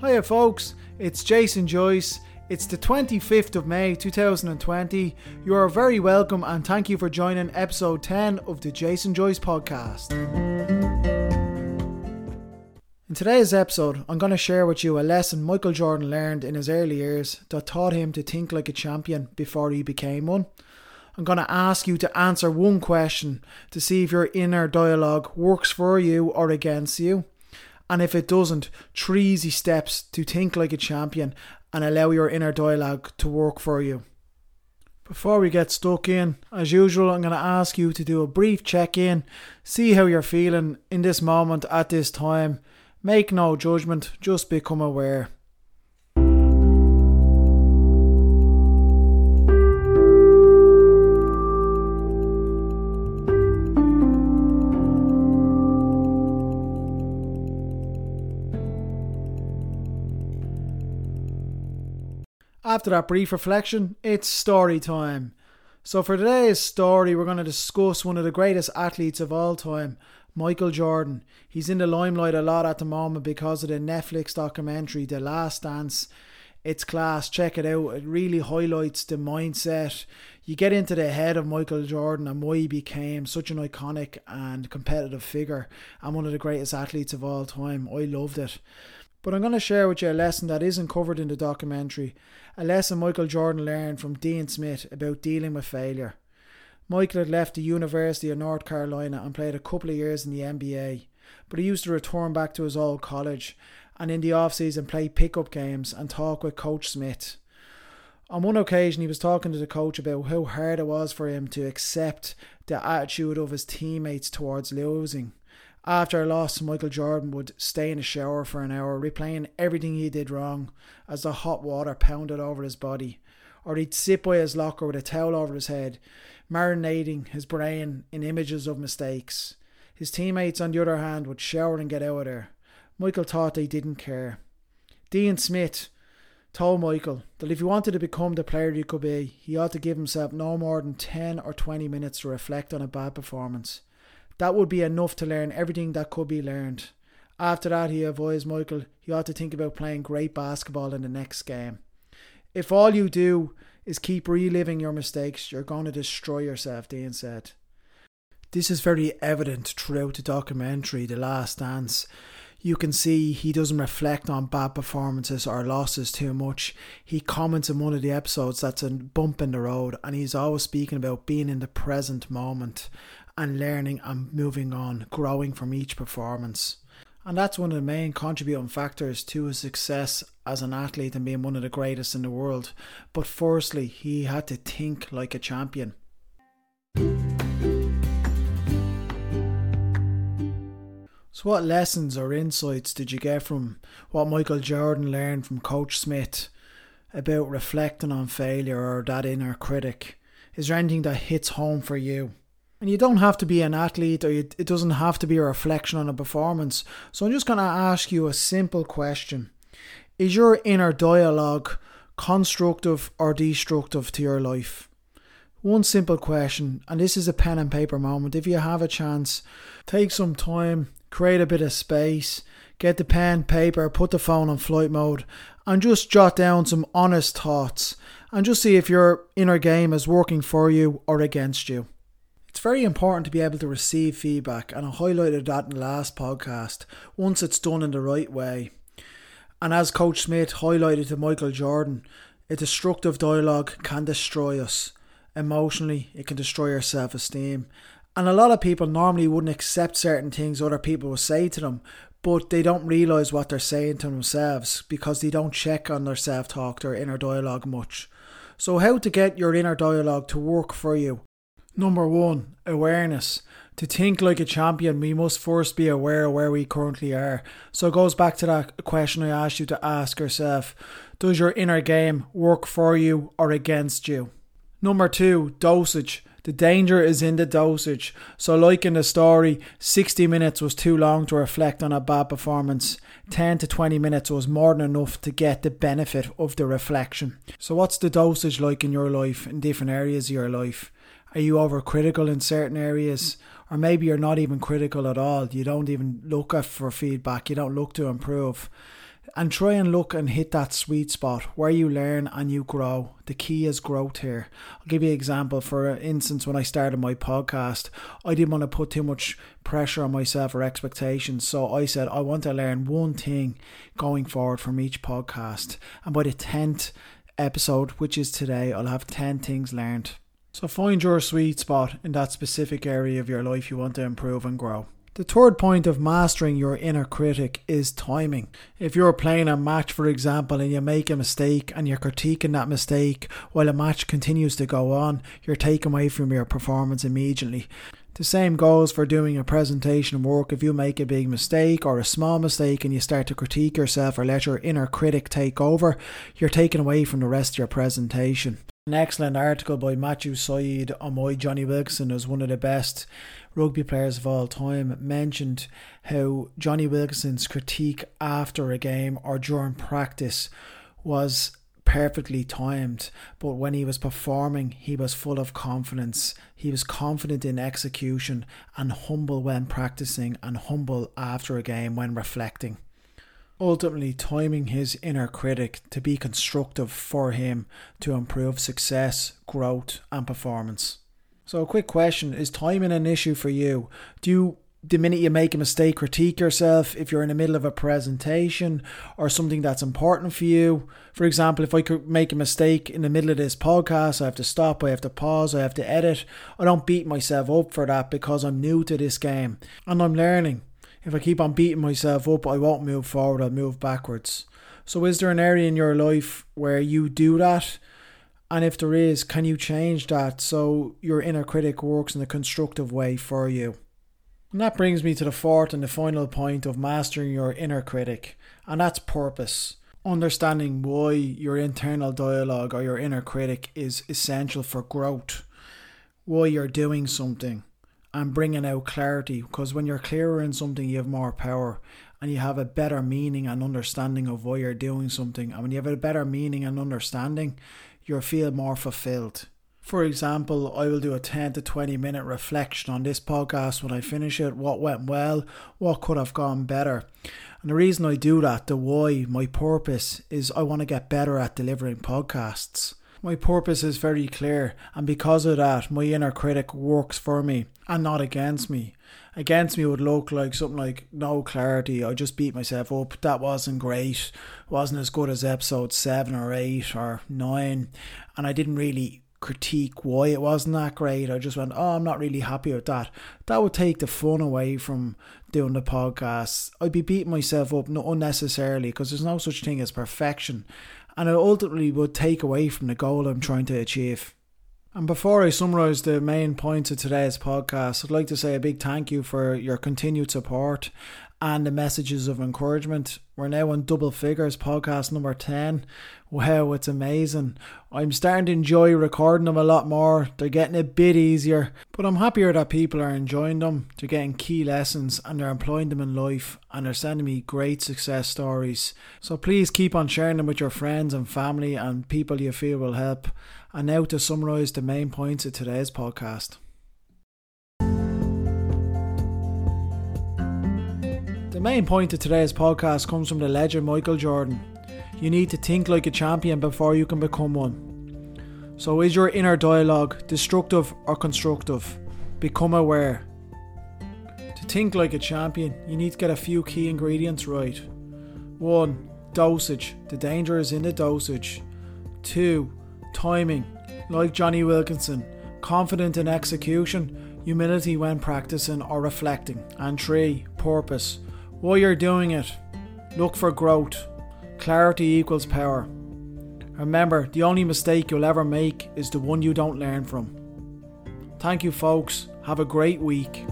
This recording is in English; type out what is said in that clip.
Hiya, folks, it's Jason Joyce. It's the 25th of May 2020. You are very welcome and thank you for joining episode 10 of the Jason Joyce podcast. In today's episode, I'm going to share with you a lesson Michael Jordan learned in his early years that taught him to think like a champion before he became one. I'm going to ask you to answer one question to see if your inner dialogue works for you or against you. And if it doesn't, three easy steps to think like a champion and allow your inner dialogue to work for you. Before we get stuck in, as usual, I'm going to ask you to do a brief check in, see how you're feeling in this moment at this time. Make no judgment, just become aware. After that brief reflection, it's story time. So, for today's story, we're going to discuss one of the greatest athletes of all time, Michael Jordan. He's in the limelight a lot at the moment because of the Netflix documentary, The Last Dance. It's class, check it out. It really highlights the mindset. You get into the head of Michael Jordan and why he became such an iconic and competitive figure and one of the greatest athletes of all time. I loved it. But I'm going to share with you a lesson that isn't covered in the documentary, a lesson Michael Jordan learned from Dean Smith about dealing with failure. Michael had left the University of North Carolina and played a couple of years in the NBA, but he used to return back to his old college and in the off season play pickup games and talk with Coach Smith. On one occasion, he was talking to the coach about how hard it was for him to accept the attitude of his teammates towards losing. After a loss, Michael Jordan would stay in the shower for an hour, replaying everything he did wrong as the hot water pounded over his body. Or he'd sit by his locker with a towel over his head, marinating his brain in images of mistakes. His teammates, on the other hand, would shower and get out of there. Michael thought they didn't care. Dean Smith told Michael that if he wanted to become the player he could be, he ought to give himself no more than 10 or 20 minutes to reflect on a bad performance. That would be enough to learn everything that could be learned. After that, he advised Michael he ought to think about playing great basketball in the next game. If all you do is keep reliving your mistakes, you're going to destroy yourself, Dean said. This is very evident throughout the documentary, The Last Dance. You can see he doesn't reflect on bad performances or losses too much. He comments in one of the episodes that's a bump in the road, and he's always speaking about being in the present moment and learning and moving on, growing from each performance. And that's one of the main contributing factors to his success as an athlete and being one of the greatest in the world. But firstly, he had to think like a champion. So, what lessons or insights did you get from what Michael Jordan learned from Coach Smith about reflecting on failure or that inner critic? Is there anything that hits home for you? And you don't have to be an athlete or you, it doesn't have to be a reflection on a performance. So I'm just going to ask you a simple question Is your inner dialogue constructive or destructive to your life? One simple question, and this is a pen and paper moment. If you have a chance, take some time, create a bit of space, get the pen, paper, put the phone on flight mode, and just jot down some honest thoughts and just see if your inner game is working for you or against you. It's very important to be able to receive feedback, and I highlighted that in the last podcast, once it's done in the right way. And as Coach Smith highlighted to Michael Jordan, a destructive dialogue can destroy us. Emotionally, it can destroy our self esteem. And a lot of people normally wouldn't accept certain things other people will say to them, but they don't realise what they're saying to themselves because they don't check on their self talk, their inner dialogue much. So, how to get your inner dialogue to work for you? Number one, awareness. To think like a champion, we must first be aware of where we currently are. So it goes back to that question I asked you to ask yourself Does your inner game work for you or against you? Number two, dosage. The danger is in the dosage. So, like in the story, 60 minutes was too long to reflect on a bad performance. 10 to 20 minutes was more than enough to get the benefit of the reflection. So, what's the dosage like in your life, in different areas of your life? Are you overcritical in certain areas? Or maybe you're not even critical at all. You don't even look for feedback. You don't look to improve. and try and look and hit that sweet spot where you learn and you grow. The key is growth here. I'll give you an example. For instance, when I started my podcast, I didn't want to put too much pressure on myself or expectations. So I said, I want to learn one thing going forward from each podcast. And by the 10th episode, which is today, I'll have 10 things learned. So find your sweet spot in that specific area of your life you want to improve and grow. The third point of mastering your inner critic is timing. If you're playing a match, for example, and you make a mistake and you're critiquing that mistake while a match continues to go on, you're taken away from your performance immediately. The same goes for doing a presentation work. If you make a big mistake or a small mistake and you start to critique yourself or let your inner critic take over, you're taken away from the rest of your presentation. An excellent article by Matthew Syed on why Jonny Wilkinson is one of the best rugby players of all time mentioned how Jonny Wilkinson's critique after a game or during practice was perfectly timed, but when he was performing, he was full of confidence. He was confident in execution and humble when practicing and humble after a game when reflecting. Ultimately, timing his inner critic to be constructive for him to improve success, growth, and performance. So, a quick question Is timing an issue for you? Do you, the minute you make a mistake, critique yourself if you're in the middle of a presentation or something that's important for you? For example, if I could make a mistake in the middle of this podcast, I have to stop, I have to pause, I have to edit. I don't beat myself up for that because I'm new to this game and I'm learning. If I keep on beating myself up, I won't move forward, I'll move backwards. So, is there an area in your life where you do that? And if there is, can you change that so your inner critic works in a constructive way for you? And that brings me to the fourth and the final point of mastering your inner critic, and that's purpose. Understanding why your internal dialogue or your inner critic is essential for growth, why you're doing something, and bringing out clarity. Because when you're clearer in something, you have more power and you have a better meaning and understanding of why you're doing something. And when you have a better meaning and understanding, you'll feel more fulfilled. For example, I will do a 10 to 20 minute reflection on this podcast when I finish it. What went well? What could have gone better? And the reason I do that, the why, my purpose, is I want to get better at delivering podcasts. My purpose is very clear, and because of that, my inner critic works for me and not against me. Against me would look like something like no clarity. I just beat myself up. That wasn't great. wasn't as good as episode seven or eight or nine, and I didn't really critique why it wasn't that great. I just went, oh, I'm not really happy with that. That would take the fun away from doing the podcast. I'd be beating myself up unnecessarily because there's no such thing as perfection and it ultimately would take away from the goal I'm trying to achieve. And before I summarise the main points of today's podcast, I'd like to say a big thank you for your continued support and the messages of encouragement. We're now on double figures, podcast number 10. Wow, it's amazing. I'm starting to enjoy recording them a lot more. They're getting a bit easier, but I'm happier that people are enjoying them. They're getting key lessons and they're employing them in life and they're sending me great success stories. So please keep on sharing them with your friends and family and people you feel will help. And now to summarise the main points of today's podcast. The main point of today's podcast comes from the legend Michael Jordan. You need to think like a champion before you can become one. So, is your inner dialogue destructive or constructive? Become aware. To think like a champion, you need to get a few key ingredients right. 1. Dosage. The danger is in the dosage. 2. Timing. Like Jonny Wilkinson, confident in execution, humility when practicing or reflecting. And 3. Purpose while you're doing it, look for growth. Clarity equals power. Remember, the only mistake you'll ever make is the one you don't learn from. Thank you, folks. Have a great week.